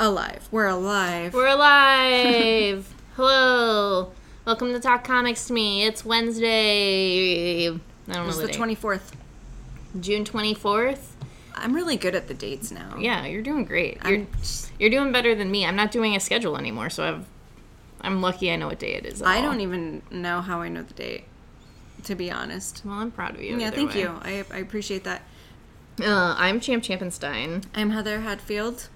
Alive. We're alive. We're alive! Hello! Welcome to Talk Comics to me. It's Wednesday. I don't know it's the, the twenty fourth. June 24th. I'm really good at the dates now. Yeah, you're doing great. You're, I'm just- you're doing better than me. I'm not doing a schedule anymore, so I've, I'm lucky I know what day it is. I all. don't even know how I know the date. To be honest. Well, I'm proud of you. Yeah, thank way. you. I, I appreciate that. Uh, I'm Champ Champenstein. I'm Heather Hadfield.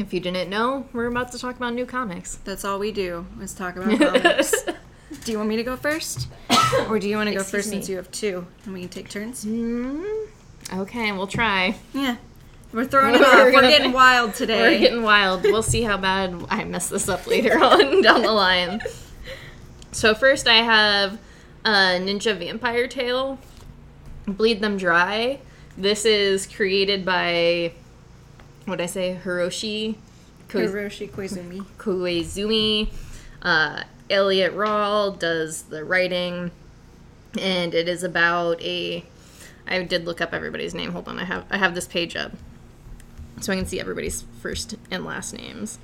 If you didn't know, we're about to talk about new comics. That's all we do is talk about comics. do you want me to go first, or do you want to go Excuse first me. since you have two and we can take turns? Mm, okay, we'll try. Yeah, we're throwing it We're off. We're gonna- getting wild today. We're getting wild. We'll see how bad I mess this up later on down the line. So first, I have a Ninja Vampire Tale, Bleed Them Dry. This is created by what I say, Hiroshi Ko- Hiroshi Koizumi. Koizumi. Uh, Eliot Rahal does the writing, and it is about a. I did look up everybody's name. Hold on, I have I have this page up, so I can see everybody's first and last names.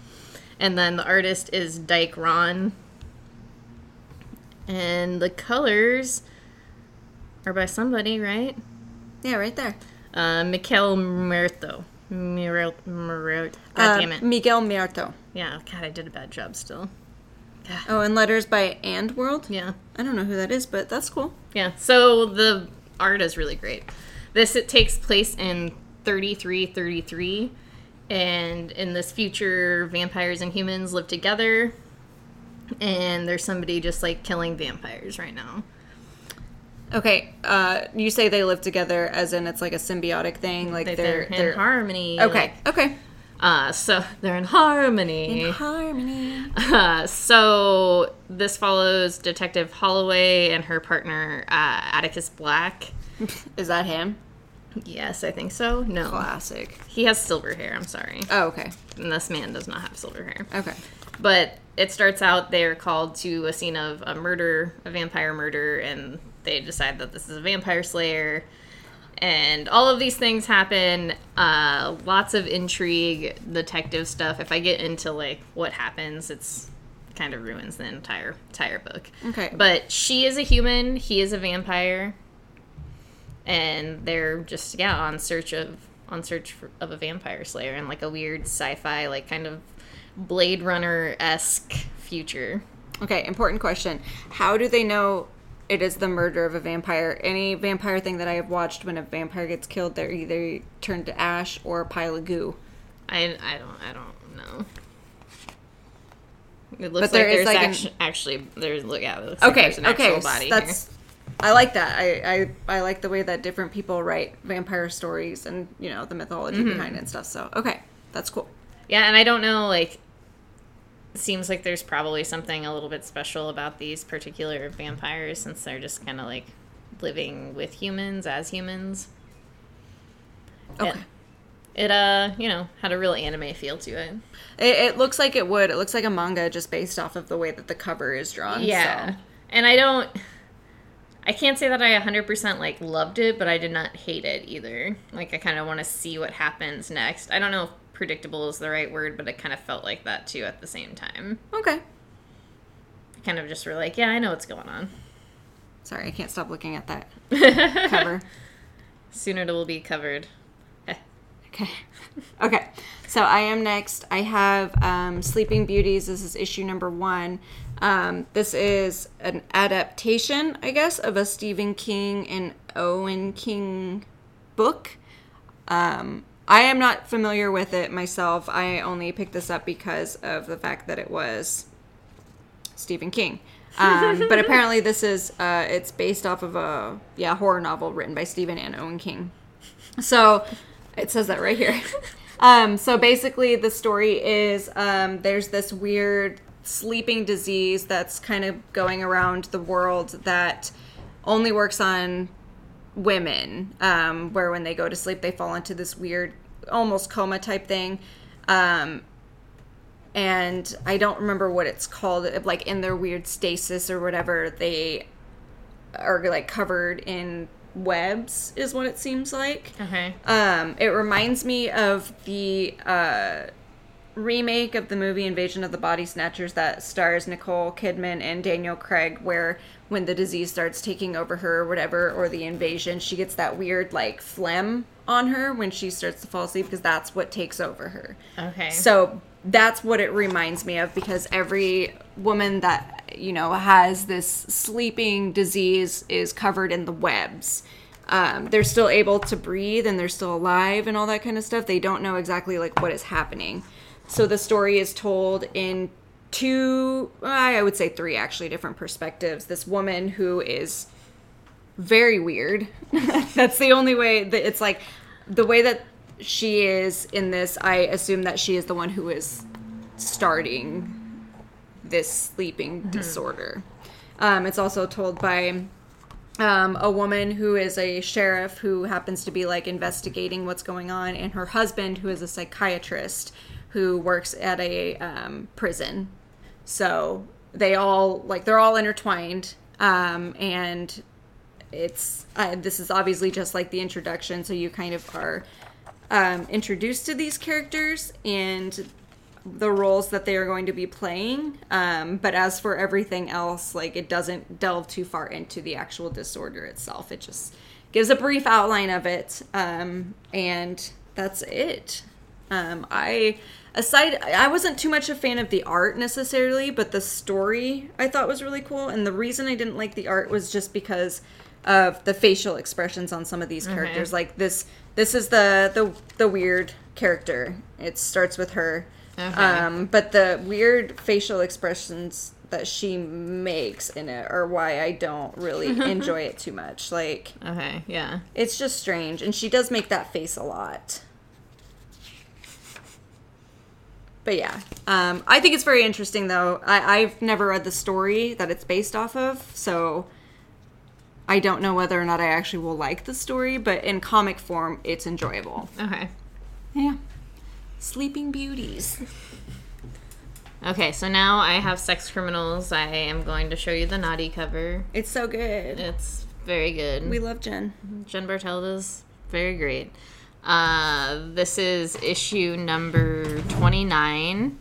And then the artist is Dike Ruan, and the colors are by somebody, right? Yeah, right there. Uh, Miquel Muerto. Muerto. Muerto. God Uh, damn it. Miguel Muerto. Yeah, God, I did a bad job still. Oh, and letters by And World. Yeah. I don't know who that is, but that's cool. Yeah. So the art is really great. This it takes place in 3333 and in this future vampires and humans live together and there's somebody just like killing vampires right now. Okay, uh, you say they live together, as in it's like a symbiotic thing, like They- they're they're, they're, in harmony. okay, okay, Uh, so they're in harmony. in harmony. Uh, so this follows Detective Holloway and her partner uh, Atticus Black. Is that him? Yes, I think so. No, Classic. he has silver hair. I'm sorry, Oh, okay, and this man does not have silver hair. okay. But it starts out they're called to a scene of a murder, a vampire murder, and they decide that this is a vampire slayer. And all of these things happen. Uh, lots of intrigue, detective stuff. If I get into like what happens, it's kind of ruins the entire entire book. Okay. But she is a human. He is a vampire. And they're just yeah on search of on search for, of a vampire slayer and like a weird sci-fi like kind of Blade Runner esque future. Okay, important question. How do they know it is the murder of a vampire? Any vampire thing that I have watched, when a vampire gets killed, they're either turned to ash or a pile of goo. I I don't I don't know. It looks But like there is, there's like, an- actually there's look yeah, it looks like Okay, there's an okay, actual body that's. I like that. I, I I like the way that different people write vampire stories and you know the mythology Mm-hmm. behind it and stuff. So okay, that's cool. Yeah, and I don't know like seems like there's probably something a little bit special about these particular vampires since they're just kind of like living with humans as humans. Okay. It, it uh, you know, had a real anime feel to it. It, it looks like it would. It looks like a manga just based off of the way that the cover is drawn. Yeah. so. And I don't I can't say that I 100% like loved it, but I did not hate it either. Like I kind of want to see what happens next. I don't know if predictable is the right word, but it kind of felt like that too at the same time. Okay. Kind of just were like, yeah, I know what's going on. Sorry, I can't stop looking at that cover. Soon it will be covered. Eh. Okay. Okay. So I am next. I have um, Sleeping Beauties. This is issue number one. Um, this is an adaptation, I guess, of a Stephen King and Owen King book. Um, I am not familiar with it myself. I only picked this up because of the fact that it was Stephen King. Um, but apparently, this is uh, it's based off of a yeah horror novel written by Stephen and Owen King. So it says that right here. Um, so basically, the story is um, there's this weird sleeping disease that's kind of going around the world that only works on women, um, where when they go to sleep, they fall into this weird, almost coma type thing. Um, and I don't remember what it's called. Like in their weird stasis or whatever, they are like covered in webs, is what it seems like. Okay. Um, it reminds me of the uh, remake of the movie Invasion of the Body Snatchers that stars Nicole Kidman and Daniel Craig, where when the disease starts taking over her or whatever, or the invasion, she gets that weird like phlegm on her when she starts to fall asleep because that's what takes over her. Okay. So that's what it reminds me of because every woman that you know has this sleeping disease is covered in the webs. Um, they're still able to breathe and they're still alive and all that kind of stuff. They don't know exactly like what is happening. So the story is told in two, I would say three actually different perspectives. This woman who is very weird. That's the only way that it's like the way that she is in this. I assume that she is the one who is starting this sleeping disorder. Um, it's also told by um, a woman who is a sheriff who happens to be like investigating what's going on, and her husband who is a psychiatrist who works at a um, prison. So they all like they're all intertwined, um, and it's uh, this is obviously just like the introduction, so you kind of are um, introduced to these characters and the roles that they are going to be playing. Um, but as for everything else, like it doesn't delve too far into the actual disorder itself. It just gives a brief outline of it, um, and that's it. Um, I aside, I wasn't too much a fan of the art necessarily, but the story I thought was really cool. And the reason I didn't like the art was just because of the facial expressions on some of these characters. Like this, this is the the the weird character. It starts with her, Okay. um, but the weird facial expressions that she makes in it are why I don't really enjoy it too much. Like Okay. Yeah. it's just strange, and she does make that face a lot. But yeah, um, I think it's very interesting though. I, I've never read the story that it's based off of, so I don't know whether or not I actually will like the story. But in comic form, it's enjoyable. Okay. Yeah, Sleeping Beauties. Okay. So now I have sex criminals. I am going to show you the naughty cover. It's so good. It's very good. We love Jen. Jen Bartelda's very great. Uh, this is issue number 29.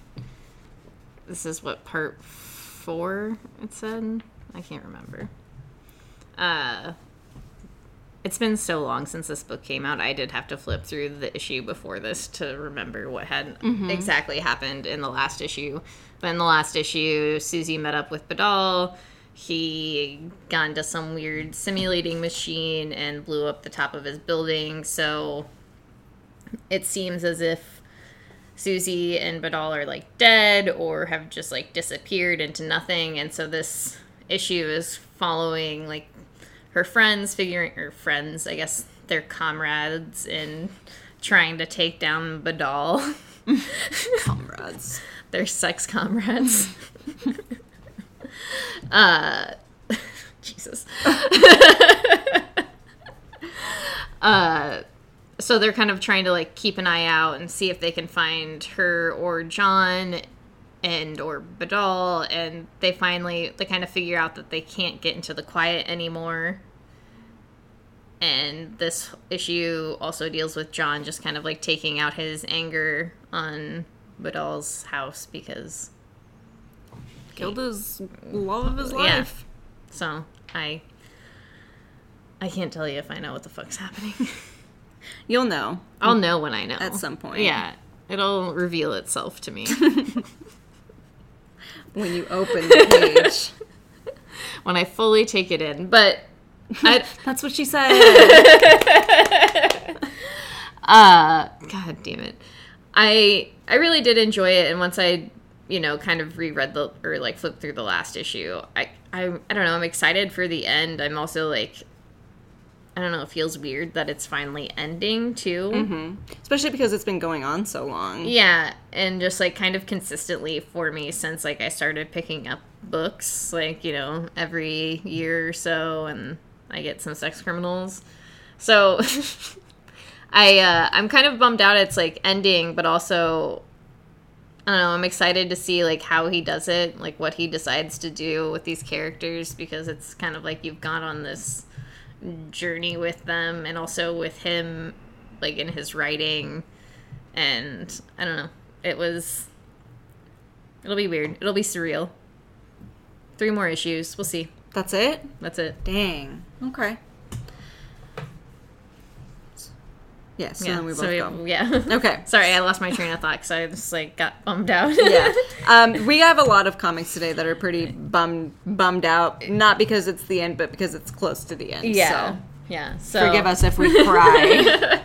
This is what part four it said? I can't remember. Uh, it's been so long since this book came out. I did have to flip through the issue before this to remember what had exactly happened in the last issue. But in the last issue, Susie met up with Badal. He got into some weird simulating machine and blew up the top of his building. So it seems as if Susie and Badal are like dead or have just like disappeared into nothing. And so this issue is following like her friends figuring her friends, I guess they're comrades in trying to take down Badal. Comrades. They're sex comrades. uh Jesus. uh so they're kind of trying to like keep an eye out and see if they can find her or John and or Badal and they finally they kind of figure out that they can't get into the quiet anymore. And this issue also deals with John just kind of like taking out his anger on Badal's house because Killed his love of his Yeah. life. so I I can't tell you if I know what the fuck's happening. You'll know. I'll know when I know. At some point. Yeah. It'll reveal itself to me when you open the page. when I fully take it in. But That's what she said. uh god damn it. I I really did enjoy it and once I you know kind of reread the or like flipped through the last issue I I I don't know I'm excited for the end I'm also like I don't know it feels weird that it's finally ending too Especially because it's been going on so long. Yeah, and just like kind of consistently for me since like I started picking up books, like, you know, every year or so and I get some sex criminals. So I uh I'm kind of bummed out it's like ending, but also I don't know, I'm excited to see like how he does it, like what he decides to do with these characters because it's kind of like you've gone on this journey with them and also with him like in his writing and I don't know. it was. It'll be weird. It'll be surreal. Three more issues. We'll see. That's it? That's it. Dang. Okay. Yeah, so yeah. then we both so go. yeah. Okay. Sorry, I lost my train of thought because I just like got bummed out. yeah. Um, we have a lot of comics today that are pretty bummed bummed out, not because it's the end, but because it's close to the end. yeah. So Yeah. So forgive us if we cry.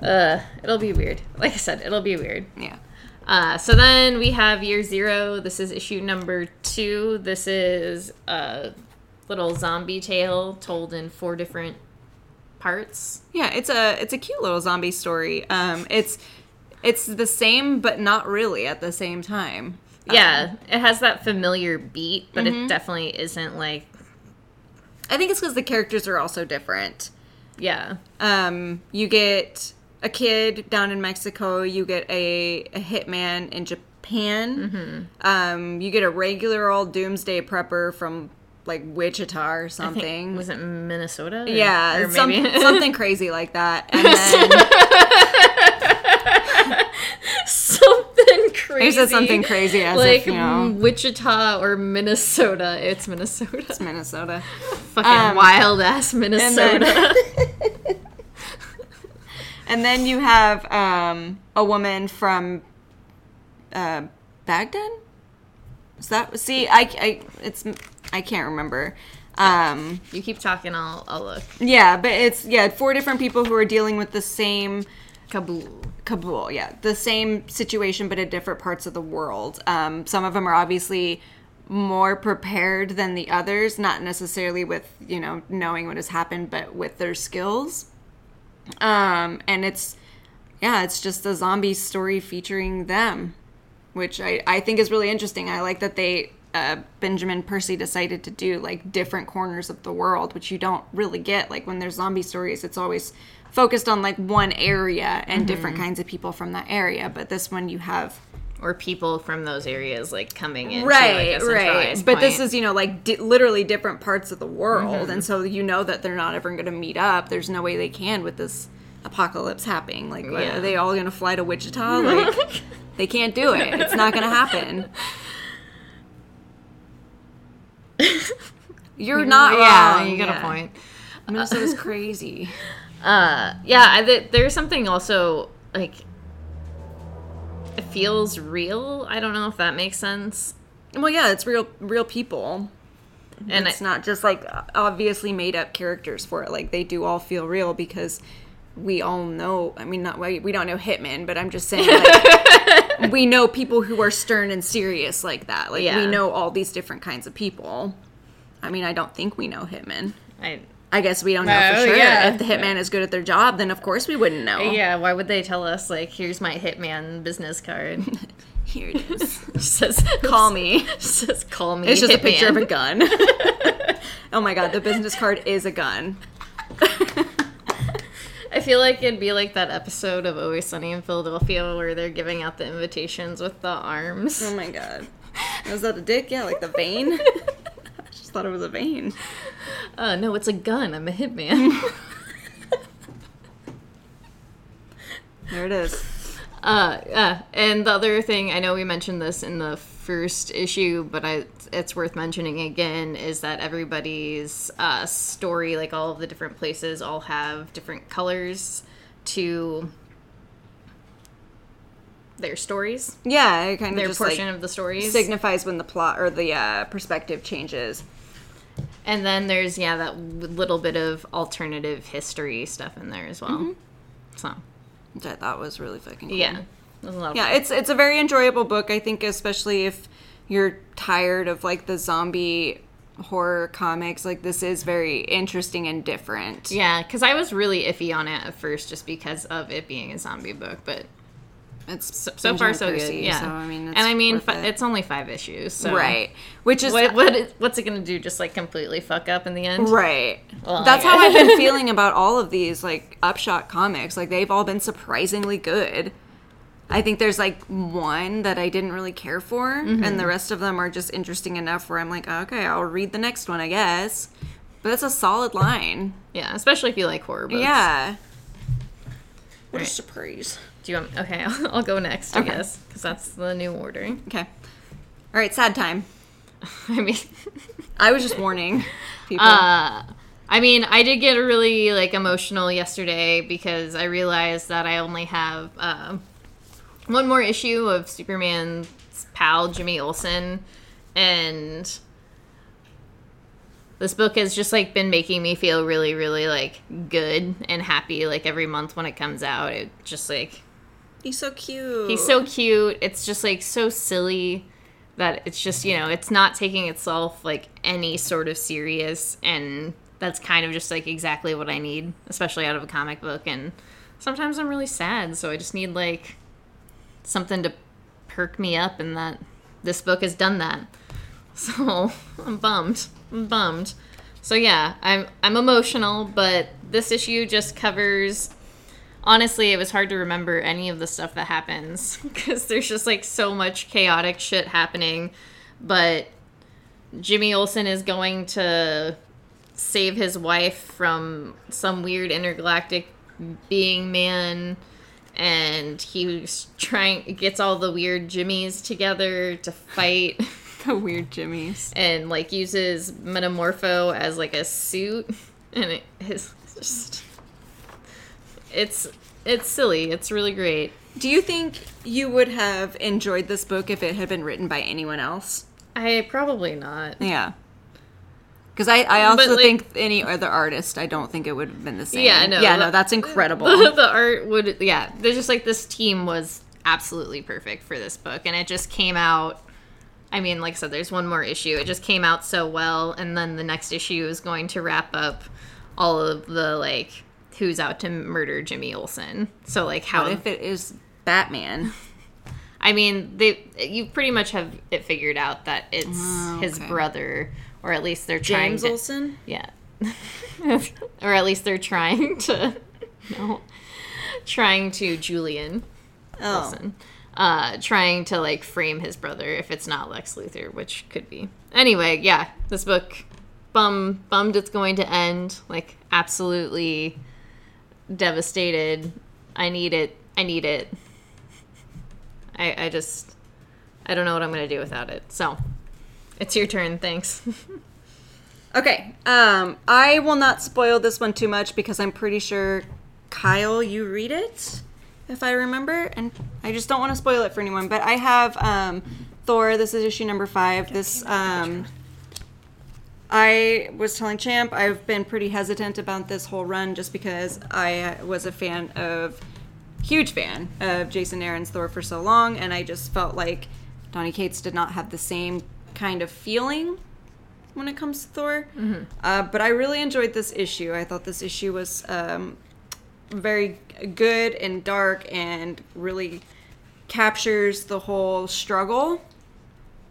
Uh, it'll be weird. Like I said, it'll be weird. yeah. Uh, so then we have year zero. This is issue number two. This is a little zombie tale told in four different parts. Yeah, it's a it's a cute little zombie story. Um, it's it's the same, but not really at the same time. Yeah, it has that familiar beat, but it definitely isn't like I think it's because the characters are also different. yeah. Um, you get a kid down in Mexico. You get a, a hitman in Japan. Um, you get a regular old doomsday prepper from like Wichita or I think- something. was it Minnesota? Or- yeah, or some, maybe something crazy like that. And then something crazy. I said something crazy as like if you know Wichita or Minnesota. It's Minnesota. it's Minnesota. Fucking Um, wild ass Minnesota. And then you have um, a woman from uh, Baghdad. Is that see? I, I it's I can't remember. Um, you keep talking, I'll I'll look. yeah, but it's yeah four different people who are dealing with the same Kabul. Kabul, yeah, the same situation, but at different parts of the world. Um, some of them are obviously more prepared than the others, not necessarily with you know knowing what has happened, but with their skills. Um, and it's yeah, it's just a zombie story featuring them, which I I think is really interesting. I like that they. Uh, Benjamin Percy decided to do like different corners of the world, which you don't really get. Like when there's zombie stories, it's always focused on like one area and different kinds of people from that area. But this one, you have Or people from those areas like coming in. right, like, right. But this is you know like di- literally different parts of the world, and so you know that they're not ever going to meet up. There's no way they can with this apocalypse happening. Like, Yeah. are they all going to fly to Wichita? Like, they can't do it. It's not going to happen. You're not yeah, wrong. you got yeah. a point. Minnesota's crazy. Uh, yeah, I, th- there's something also like it feels real. I don't know if that makes sense. Well, yeah, it's real, real people. And it's I, not just like obviously made up characters for it. Like they do all feel real because we all know. I mean, not we we don't know Hitman, but I'm just saying like we know people who are stern and serious like that. Like Yeah. we know all these different kinds of people. I mean, I don't think we know Hitman. I I guess we don't know Oh, for sure. yeah. If the Hitman is good at their job, then of course we wouldn't know. yeah. Why would they tell us like here's my hitman business card? Here it is. It says Call me. it says call me. It's just a picture of a gun. oh my god, the business card is a gun. I feel like it'd be like that episode of Always Sunny in Philadelphia where they're giving out the invitations with the arms. Oh my god. Was that a dick? Yeah, like the vein? I just thought it was a vein. Uh, no, it's a gun. I'm a hitman. There it is. Uh, uh, and the other thing, I know we mentioned this in the first issue, but I, it's worth mentioning again, is that everybody's uh, story, like all of the different places, all have different colors to their stories, Yeah, it kind of their portion like of the stories. signifies when the plot or the uh, perspective changes. And then there's, yeah, that little bit of alternative history stuff in there as well. Mm-hmm. So, Which I thought was really fucking cool. yeah. There's a lot Yeah, it's it's a very enjoyable book. I think especially if you're tired of like the zombie horror comics, like this is very interesting and different. Yeah, because I was really iffy on it at first just because of it being a zombie book, but It's so, so far so good. Yeah, So I mean, and I mean, fi- it. it's only five issues, so right, which is What, what is, what's it gonna do? Just like completely fuck up in the end? Right. Well, That's how I've been feeling about all of these like upshot comics. Like they've all been surprisingly good. I think there's like one that I didn't really care for, Mm-hmm. and the rest of them are just interesting enough where I'm like, okay, I'll read the next one, I guess. But it's a solid line. Yeah, especially if you like horror books. Yeah. What a surprise. Do you want? Okay, I'll, I'll go next. I guess because that's the new order. Okay. All right, sad time. I mean, I was just warning people. uh, I mean, I did get really like emotional yesterday because I realized that I only have uh, one more issue of Superman's pal Jimmy Olsen, and this book has just like been making me feel really, really like good and happy. Like every month when it comes out, it just like he's so cute. He's so cute. It's just like so silly that it's just, you know, it's not taking itself like any sort of serious and that's kind of just like exactly what I need, especially out of a comic book and sometimes I'm really sad, so I just need like something to perk me up and that this book has done that. So, I'm bummed. I'm bummed. So yeah, I'm I'm emotional, but this issue just covers honestly, it was hard to remember any of the stuff that happens because there's just like so much chaotic shit happening. But Jimmy Olsen is going to save his wife from some weird intergalactic being man and he's trying gets all the weird jimmies together to fight the weird Jimmys. and like uses metamorpho as like a suit and it is just it's it's silly it's really great Do you think you would have enjoyed this book if it had been written by anyone else? i probably not Yeah. Because I, I also like- think any other artist, I don't think it would have been the same. Yeah, no, Yeah, no, that's incredible. the, the art would yeah there's just like this team was absolutely perfect for this book and it just came out i mean like i said there's one more issue it just came out so well and then the next issue is going to wrap up all of the like who's out to murder jimmy olsen so like how what if it is Batman? I mean, they you pretty much have it figured out that it's Oh, his brother, or at least they're trying James to, Olsen? yeah, or at least they're trying to, no, trying to Julian Oh. Olsen, uh, trying to like frame his brother if it's not Lex Luthor, which could be. Anyway, yeah, this book, bum bummed it's going to end. Like absolutely devastated. I need it. I need it. I, I just I don't know what I'm gonna do without it. So it's your turn, thanks. Okay. Um, I will not spoil this one too much because I'm pretty sure Kyle, you read it, if I remember, and I just don't want to spoil it for anyone. But I have um, Thor. This is issue number five. This um, I was telling Champ I've been pretty hesitant about this whole run just because I was a fan of, huge fan of Jason Aaron's Thor for so long, and I just felt like Donny Cates did not have the same kind of feeling when it comes to Thor. Uh, but I really enjoyed this issue. I thought this issue was um, very good and dark and really captures the whole struggle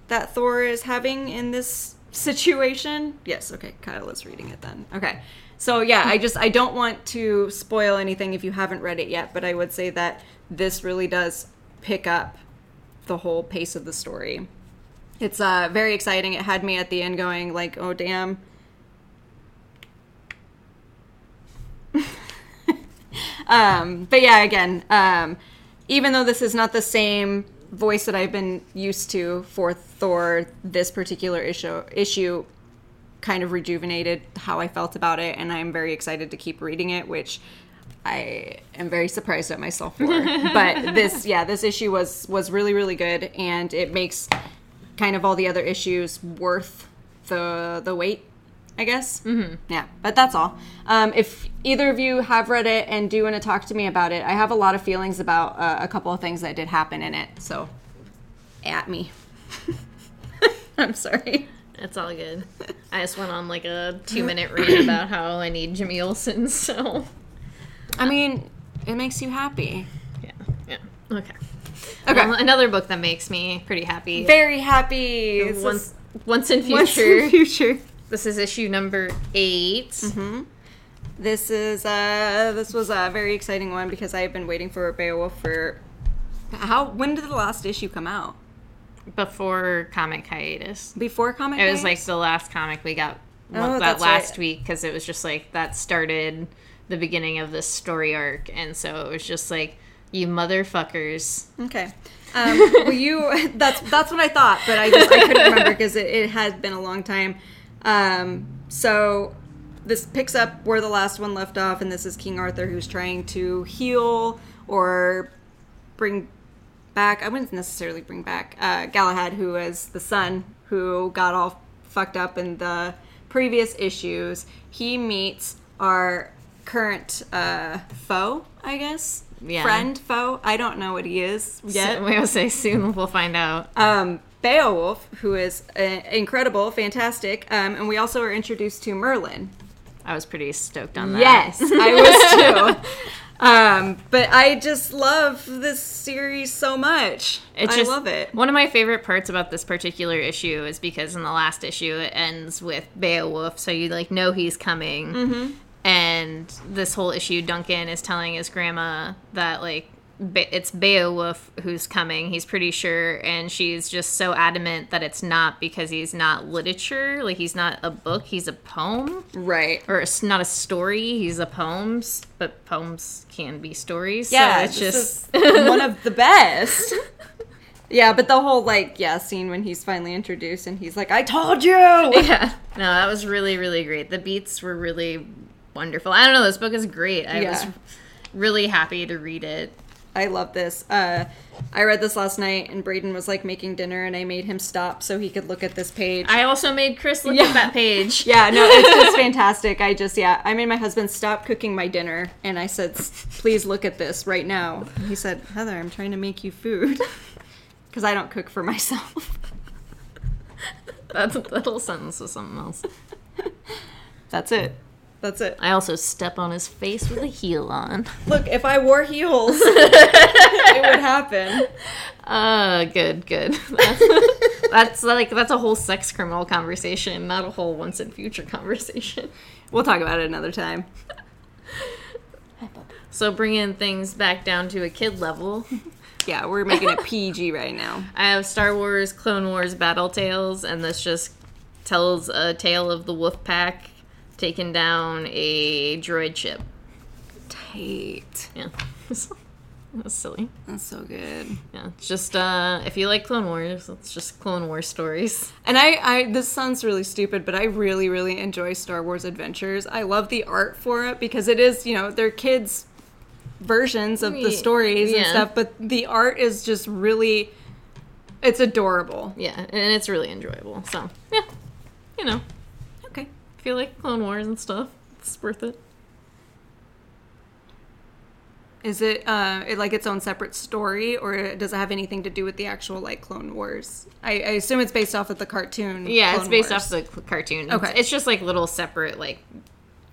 that Thor is having in this situation. Yes, okay, Kyle is reading it then. Okay. So yeah, I just I don't want to spoil anything if you haven't read it yet, but I would say that this really does pick up the whole pace of the story. It's uh very exciting. It had me at the end going like, "Oh damn." um, but yeah, again, um, even though this is not the same voice that I've been used to for Thor, this particular issue issue kind of rejuvenated how I felt about it, and I'm very excited to keep reading it, which I am very surprised at myself for. but this, yeah, this issue was was really really good, and it makes kind of all the other issues worth the the wait. I guess. Mm-hmm. Yeah, but that's all. Um, if either of you have read it and do want to talk to me about it, I have a lot of feelings about uh, a couple of things that did happen in it. So, at me. I'm sorry. It's all good. I just went on like a two minute rant about how I need Jimmy Olsen, so I mean, it makes you happy. yeah, yeah. Okay. Okay. Well, another book that makes me pretty happy. Very happy. Once, once in once future. in future. This is issue number 8 Mm-hmm. This is uh this was a very exciting one because I've been waiting for Beowulf for how when did the last issue come out? Before comic hiatus. Before comic. It was like the last comic we got Oh, that last right. week because it was just like that started the beginning of this story arc, and so it was just like You motherfuckers. Okay. Um, well, you that's that's what I thought, but I just I couldn't remember because it, it had been a long time. Um, so this picks up where the last one left off, and this is King Arthur who's trying to heal or bring back. I wouldn't necessarily bring back uh, Galahad, who is the son who got all fucked up in the previous issues. He meets our current uh, foe, I guess. Yeah. Friend, foe. I don't know what he is yet. So, we will say soon we'll find out. Um, Beowulf, who is uh, incredible, fantastic, um, and we also are introduced to Merlin. I was pretty stoked on that. Yes, I was too. Um, but I just love this series so much. It's I just love it. One of my favorite parts about this particular issue is because in the last issue it ends with Beowulf, so you like know he's coming. Mm-hmm. And this whole issue, Duncan is telling his grandma that like Be- it's Beowulf who's coming. He's pretty sure, and she's just so adamant that it's not because he's not literature. Like he's not a book. He's a poem, Right. or it's not a story. He's a poems, but poems can be stories. Yeah, so it's just one of the best. Yeah, but the whole like yeah scene when he's finally introduced and he's like, "I told you." yeah. No, that was really, really great. The beats were really wonderful. I don't know, this book is great. I Yeah. was really happy to read it. I love this. Uh, I read this last night, and Braden was like making dinner, and I made him stop so he could look at this page. I also made Chris look Yeah. at that page. yeah, no, it's just fantastic. I just, yeah, I made my husband stop cooking my dinner, and I said, please look at this right now. And he said, Heather, I'm trying to make you food. Because I don't cook for myself. That's that little sentence was something else. That's it. That's it. I also step on his face with a heel on. Look, if I wore heels, it would happen. Uh, good, good. That's, that's like that's a whole sex criminal conversation, not a whole once in future conversation. We'll talk about it another time. So bringing things back down to a kid level, Yeah, we're making it PG right now. I have Star Wars Clone Wars Battle Tales, and this just tells a tale of the Wolf Pack taking down a droid ship. Tate. Yeah. That's silly. That's so good. Yeah. It's just uh if you like Clone Wars, it's just Clone Wars stories. And I, I, this sounds really stupid, but I really, really enjoy Star Wars Adventures. I love the art for it because it is, you know, they're kids' versions of the stories and stuff, but the art is just really, it's adorable. Yeah, and it's really enjoyable. So, yeah. You know, You like Clone Wars and stuff, it's worth it. Is it, uh, it like its own separate story, or does it have anything to do with the actual like Clone Wars? I, I assume it's based off of the cartoon. Yeah, it's based Wars. off the cartoon. Okay. It's, it's just like little separate like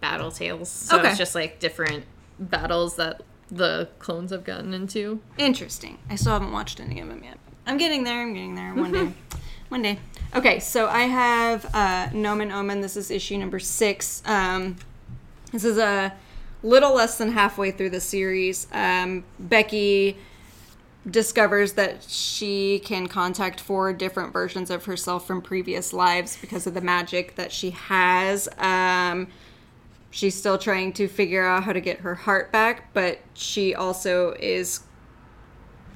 battle tales. So Okay. it's just like different battles that the clones have gotten into. Interesting. I still haven't watched any of them yet. I'm getting there. I'm getting there. One day. One day. Okay, so I have uh, Nomen Omen. This is issue number six. Um, this is a little less than halfway through the series. Um, Becky discovers that she can contact four different versions of herself from previous lives because of the magic that she has. Um, she's still trying to figure out how to get her heart back, but she also is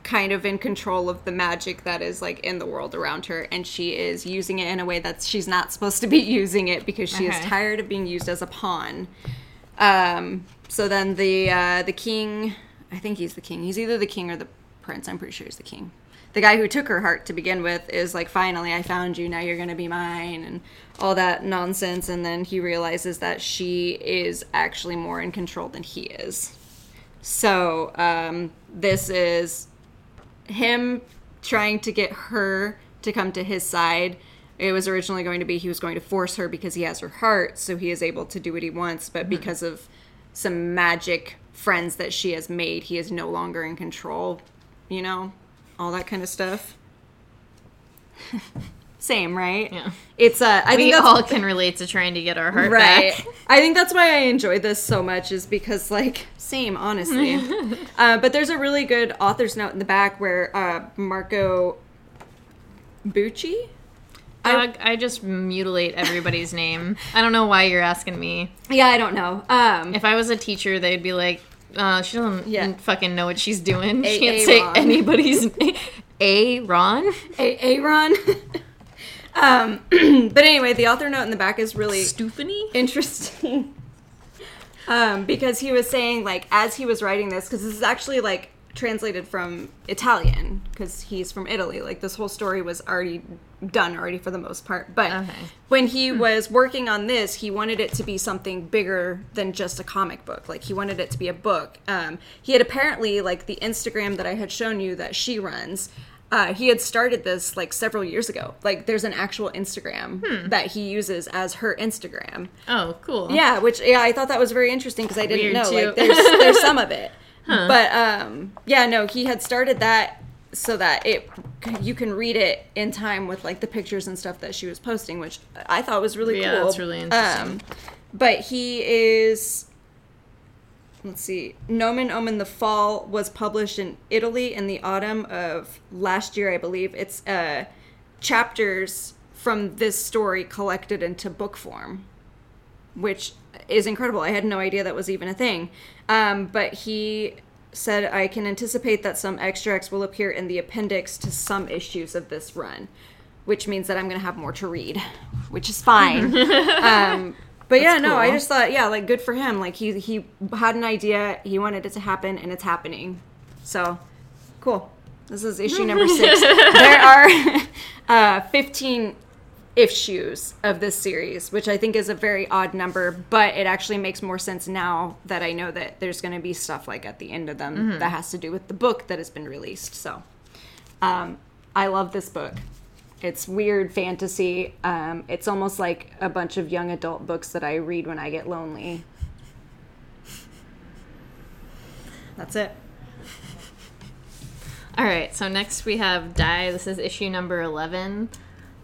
kind of in control of the magic that is like in the world around her and she is using it in a way that she's not supposed to be using it because she is tired of being used as a pawn. Um so then the uh the king, I think he's the king. He's either the king or the prince. I'm pretty sure he's the king. The guy who took her heart to begin with is like finally I found you, now you're going to be mine and all that nonsense and then he realizes that she is actually more in control than he is. So, um, this is him trying to get her to come to his side. It was originally going to be he was going to force her because he has her heart, so he is able to do what he wants. But mm-hmm. because of some magic friends that she has made, he is no longer in control. You know, all that kind of stuff. Same, right? Yeah. It's uh, I we think all can relate to trying to get our heart right back. i think that's why i enjoy this so much is because like same honestly uh, but there's a really good author's note in the back where uh, marco bucci Dog, I just mutilate everybody's name. I don't know why you're asking me. yeah i don't know um, If I was a teacher, they'd be like, Uh, she doesn't Yeah. fucking know what she's doing. A- she can't say Aaron. anybody's name. A Ron? A- Aaron. um, but anyway, the author note in the back is really Stufany? interesting. um, because he was saying like as he was writing this, because this is actually like translated from Italian, because he's from Italy. Like this whole story was already done already for the most part. But Okay. when he was working on this, he wanted it to be something bigger than just a comic book. Like he wanted it to be a book. Um, he had apparently like the Instagram that I had shown you that she runs. Uh, he had started this like several years ago. Like there's an actual Instagram that he uses as her Instagram. Oh, cool. Yeah, which yeah, I thought that was very interesting because I didn't Weird, know too. like there's there's some of it, but um yeah no he had started that so that it you can read it in time with like the pictures and stuff that she was posting, which I thought was really Yeah, cool. that's really interesting. Um, but he is. Let's see. Nomen Omen the Fall was published in Italy in the autumn of last year, I believe. It's uh, chapters from this story collected into book form which is incredible. I had no idea that was even a thing. Um, but he said, I can anticipate that some extracts will appear in the appendix to some issues of this run, which means that I'm going to have more to read, which is fine. um, but yeah, no, I just thought, yeah, like good for him. Like he he had an idea, he wanted it to happen, and it's happening. So cool. This is issue number six. there are uh, 15 issues of this series, which I think is a very odd number, but it actually makes more sense now that I know that there's going to be stuff like at the end of them that has to do with the book that has been released. So, um, I love this book. It's weird fantasy. Um, it's almost like a bunch of young adult books that I read when I get lonely. That's it. All right, so next we have Die. This is issue number 11.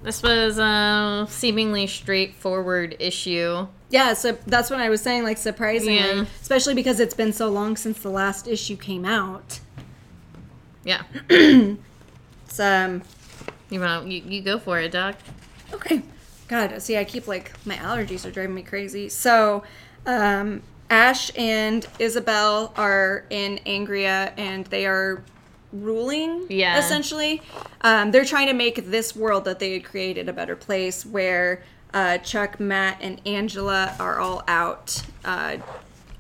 This was a seemingly straightforward issue. Yeah, so that's what I was saying, like surprisingly, Yeah. especially because it's been so long since the last issue came out. Yeah. It's um You want you, you go for it, Doc. okay. God, see, I keep like my allergies are driving me crazy. So, um, Ash and Isabel are in Angria, and they are ruling. Yeah. essentially, um, they're trying to make this world that they had created a better place, where uh, Chuck, Matt, and Angela are all out uh,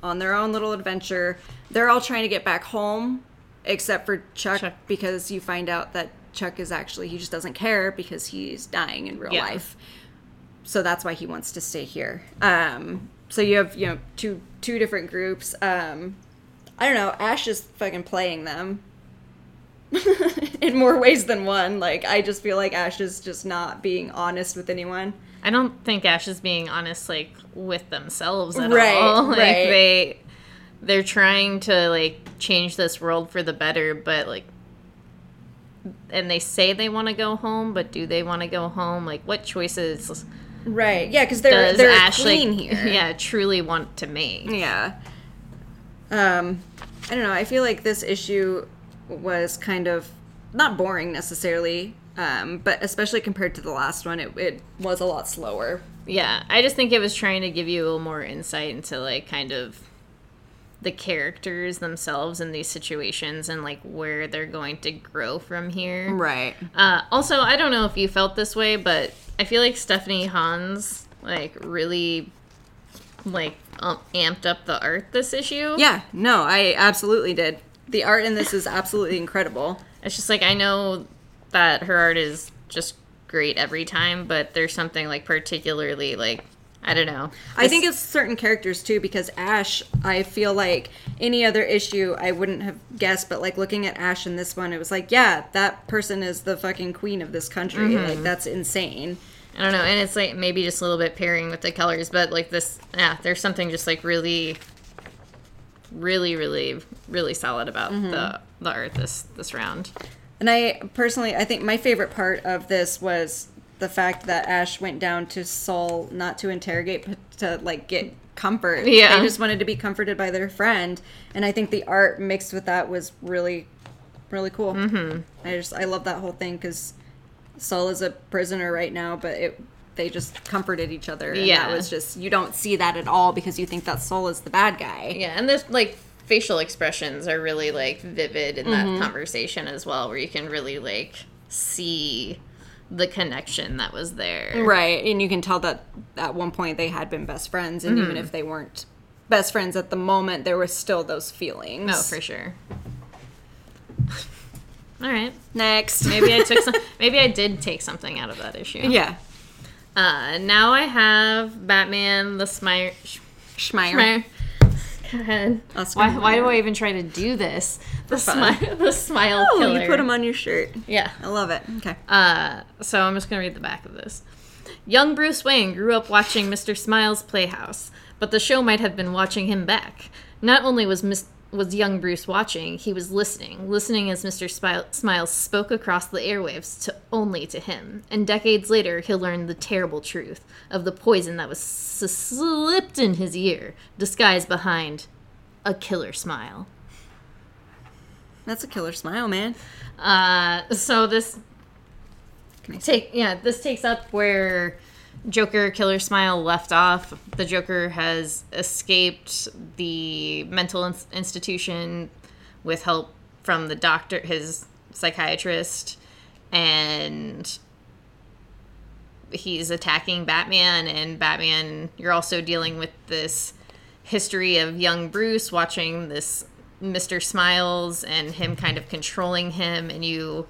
on their own little adventure. They're all trying to get back home, except for Chuck, Chuck. because you find out that Chuck is actually he just doesn't care because he's dying in real Yeah. life. So that's why he wants to stay here. Um, so you have you know two two different groups. Um, I don't know. Ash is fucking playing them in more ways than one. Like I just feel like Ash is just not being honest with anyone. I don't think Ash is being honest like with themselves at Right, all. Like right. they they're trying to like change this world for the better, but like and they say they want to go home, but do they want to go home? Like what choices Right. Yeah, because they're does they're Ash clean here. yeah, truly want to make? Yeah. Um, I don't know. I feel like this issue was kind of not boring necessarily, um, but especially compared to the last one, it, it was a lot slower. Yeah, I just think it was trying to give you a little more insight into like kind of the characters themselves in these situations and like where they're going to grow from here. Right. Uh, also, I don't know if you felt this way, but I feel like Stephanie Hans like really like um, amped up the art this issue. Yeah. No, I absolutely did. The art in this is absolutely incredible. It's just like I know that her art is just great every time, but there's something like particularly like I don't know. I think it's certain characters too because Ash, I feel like any other issue I wouldn't have guessed, but like looking at Ash in this one, it was like, yeah, that person is the fucking queen of this country. Like mm-hmm. that's insane. I don't know, and it's like maybe just a little bit pairing with the colors, but like this, yeah, there's something just like really, really, really, really solid about mm-hmm. the the art this this round. And I personally, I think my favorite part of this was the fact that Ash went down to Sol not to interrogate, but to like get comfort. Yeah. they just wanted to be comforted by their friend, and I think the art mixed with that was really, really cool. Mm-hmm. I just I love that whole thing because Sol is a prisoner right now, but it they just comforted each other. And Yeah. that was just you don't see that at all because you think that Sol is the bad guy. Yeah, and there's like facial expressions are really like vivid in that conversation as well, where you can really like see the connection that was there. Right. And you can tell that at one point they had been best friends. And Mm-hmm. even if they weren't best friends at the moment, there was still those feelings. Oh, for sure. All right. Next. Maybe I took some. Maybe I did take something out of that issue. yeah. Uh, now I have Batman the Smile. Schmeier. Go ahead. Oscar Why, why do I even try to do this? The smile. The smile Oh, killer. you put them on your shirt. Yeah. I love it. Okay. Uh, so I'm just gonna read the back of this. Young Bruce Wayne grew up watching Mr. Smiles' Playhouse, but the show might have been watching him back. Not only was Mis- was young Bruce watching, he was listening, listening as Mr. Smiles spoke across the airwaves to only to him. And decades later, he'll learn the terrible truth of the poison that was s- slipped in his ear, disguised behind a killer smile. That's a killer smile, man. Uh, so this Can I take yeah this takes up where joker killer smile left off. The joker has escaped the mental ins- institution with help from the doctor his psychiatrist and he's attacking batman and batman you're also dealing with this history of young bruce watching this mr smiles and him kind of controlling him and you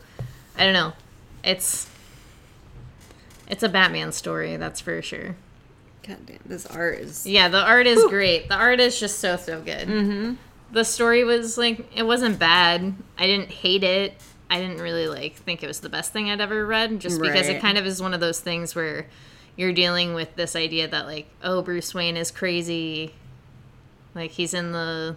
i don't know it's it's a Batman story, that's for sure. God damn, this art is. Yeah, the art is great. The art is just so so good. Mm-hmm. The story was like it wasn't bad. I didn't hate it. I didn't really like think it was the best thing I'd ever read, just because Right. it kind of is one of those things where you're dealing with this idea that like oh Bruce Wayne is crazy, like he's in the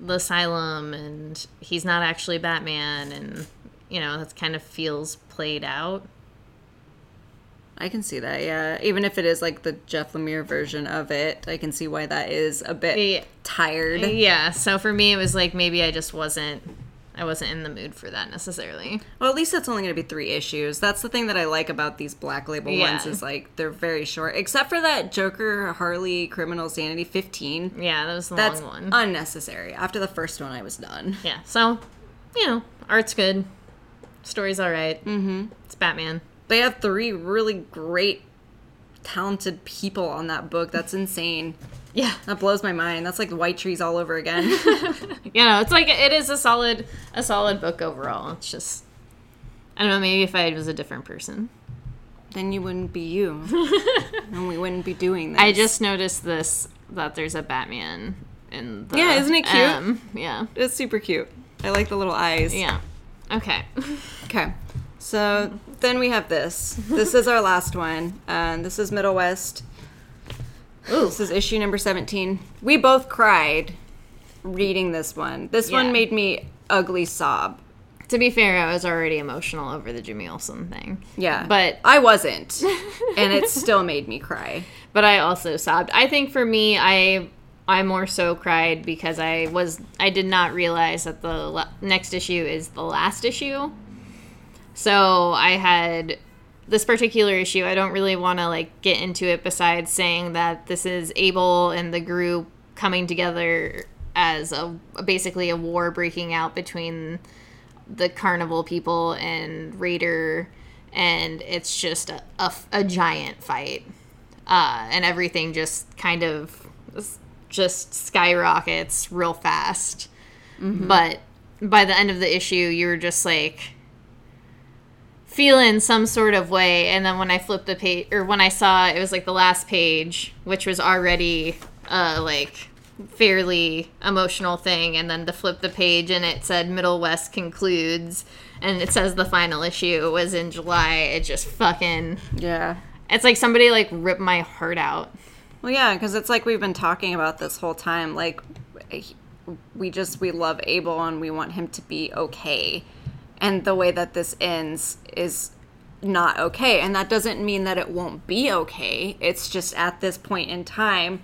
the asylum and he's not actually Batman, and you know that kind of feels played out. I can see that, yeah. Even if it is like the Jeff Lemire version of it, I can see why that is a bit Yeah. tired. Yeah, so for me it was like maybe I just wasn't I wasn't in the mood for that necessarily. Well, at least that's only going to be three issues. That's the thing that I like about these Black Label Yeah. ones is like they're very short, except for that Joker Harley Criminal Sanity 15. Yeah, that was the That's long one. unnecessary. After the first one, I was done. yeah, so you know, art's good, story's all right. Mm-hmm. It's Batman. They have three really great, talented people on that book. That's insane. Yeah, That blows my mind. That's like white trees all over again. you know, it's like it is a solid a solid book overall. It's just I don't know, maybe if I was a different person. then you wouldn't be you, and we wouldn't be doing this. I just noticed this that there's a Batman in the Yeah, isn't it cute? M. yeah, it's super cute. I like the little eyes. yeah. Okay. Okay. So then we have this. This is our last one. And this is Middle West. Ooh. This is issue number 17. We both cried reading this one. This Yeah. one made me ugly sob. To be fair, I was already emotional over the Jimmy Olsen thing. Yeah. But I wasn't. and it still made me cry. but I also sobbed. I think for me, I I more so cried because I was I did not realize that the la- next issue is the last issue. So I had this particular issue. I don't really want to like get into it besides saying that this is Abel and the group coming together as a basically a war breaking out between the carnival people and Raider, and it's just a, a, a giant fight. Uh, and everything just kind of just skyrockets real fast. But by the end of the issue, you were just like feeling some sort of way. And then when I flipped the page, or when I saw it was like the last page, which was already uh, like fairly emotional thing, and then to flip the page and it said Middle West concludes, and it says the final issue was in July. It just fucking. Yeah. It's like somebody like ripped my heart out. Well, yeah, because it's like we've been talking about this whole time. Like, we just, we love Abel and we want him to be okay. And the way that this ends is not okay. And that doesn't mean that it won't be okay. It's just at this point in time,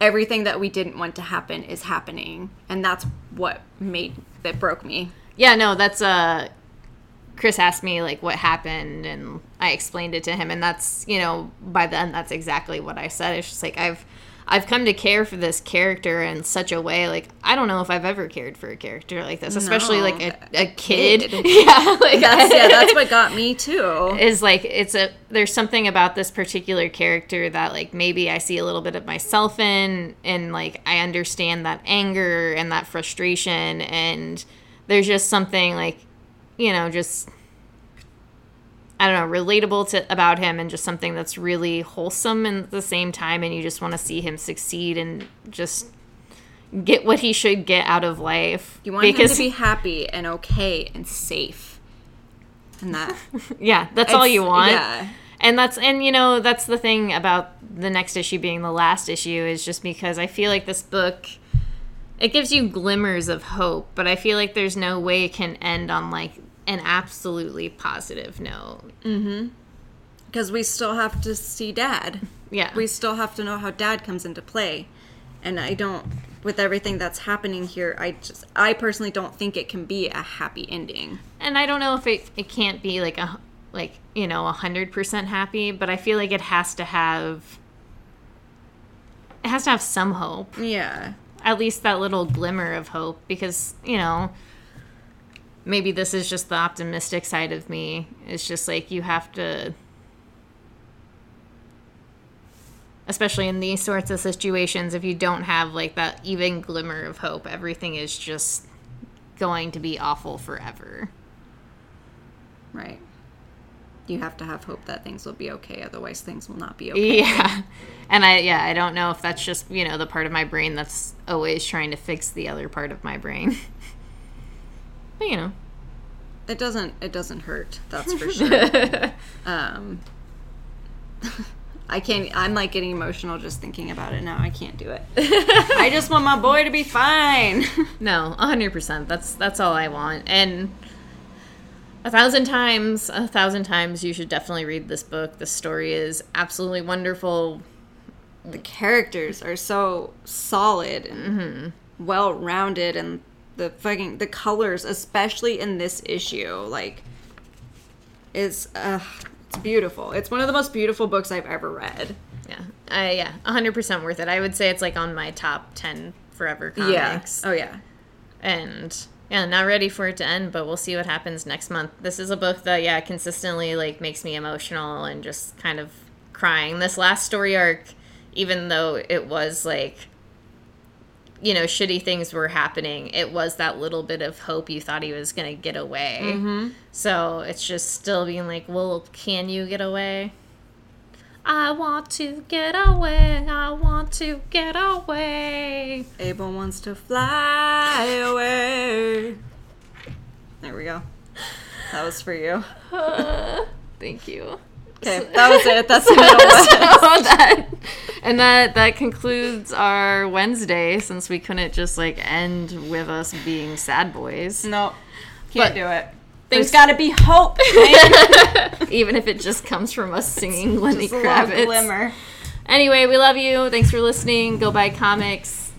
everything that we didn't want to happen is happening. And that's what made, that broke me. Yeah, no, that's uh Chris asked me like what happened and I explained it to him and that's, you know, by then that's exactly what I said. It's just like I've I've come to care for this character in such a way. Like I don't know if I've ever cared for a character like this, especially No. like a, a kid. Kid. yeah, like That's, yeah, that's what got me too. is like it's a there's something about this particular character that like maybe I see a little bit of myself in and like I understand that anger and that frustration and there's just something like you know just I don't know relatable to about him and just something that's really wholesome and at the same time and you just want to see him succeed and just get what he should get out of life You want him to be happy and okay and safe. And that yeah that's all you want Yeah. and that's and you know that's the thing about the next issue being the last issue is just because i feel like this book it gives you glimmers of hope but i feel like there's no way it can end on like an absolutely positive note Mm-hmm. Because we still have to see dad. yeah We still have to know how dad comes into play. And I don't with everything that's happening here, I just I personally don't think it can be a happy ending. and i don't know if it, it can't be like a like you know a hundred percent happy but i feel like it has to have it has to have some hope Yeah. at least that little glimmer of hope because you know maybe this is just the optimistic side of me it's just like you have to especially in these sorts of situations if you don't have like that even glimmer of hope everything is just going to be awful forever Right. You have to have hope that things will be okay, otherwise things will not be okay. yeah and i yeah i don't know if that's just you know the part of my brain that's always trying to fix the other part of my brain but you know It doesn't it doesn't hurt, that's for sure. um I can't I'm like getting emotional just thinking about it now. I can't do it. I just want my boy to be fine. No, hundred percent. That's that's all I want. And a thousand times, a thousand times, you should definitely read this book. The story is absolutely wonderful. the characters are so solid and well rounded and the fucking the colors especially in this issue like is uh it's beautiful it's one of the most beautiful books i've ever read Yeah, I yeah, hundred percent worth it. I would say it's like on my top ten forever comics. Yeah. oh yeah and yeah, not ready for it to end, but we'll see what happens next month. This is a book that yeah consistently like makes me emotional and just kind of crying. This last story arc, even though it was like you know shitty things were happening, it was that little bit of hope you thought he was gonna get away. Mm-hmm. So it's just still being like, well, can you get away? I want to get away. I want to get away. abel wants to fly away there we go that was for you Thank you. Okay that was it that's the middle one so that and that that concludes our Wednesday since we couldn't just like end with us being sad boys. no But can't do it there's gotta be hope. Even if it just comes from us singing Lenny Just a Kravitz. glimmer Anyway, we love you. Thanks for listening. Go buy comics.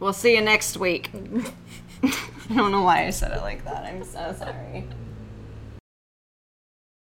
We'll see you next week. I don't know why I said it like that. I'm so sorry.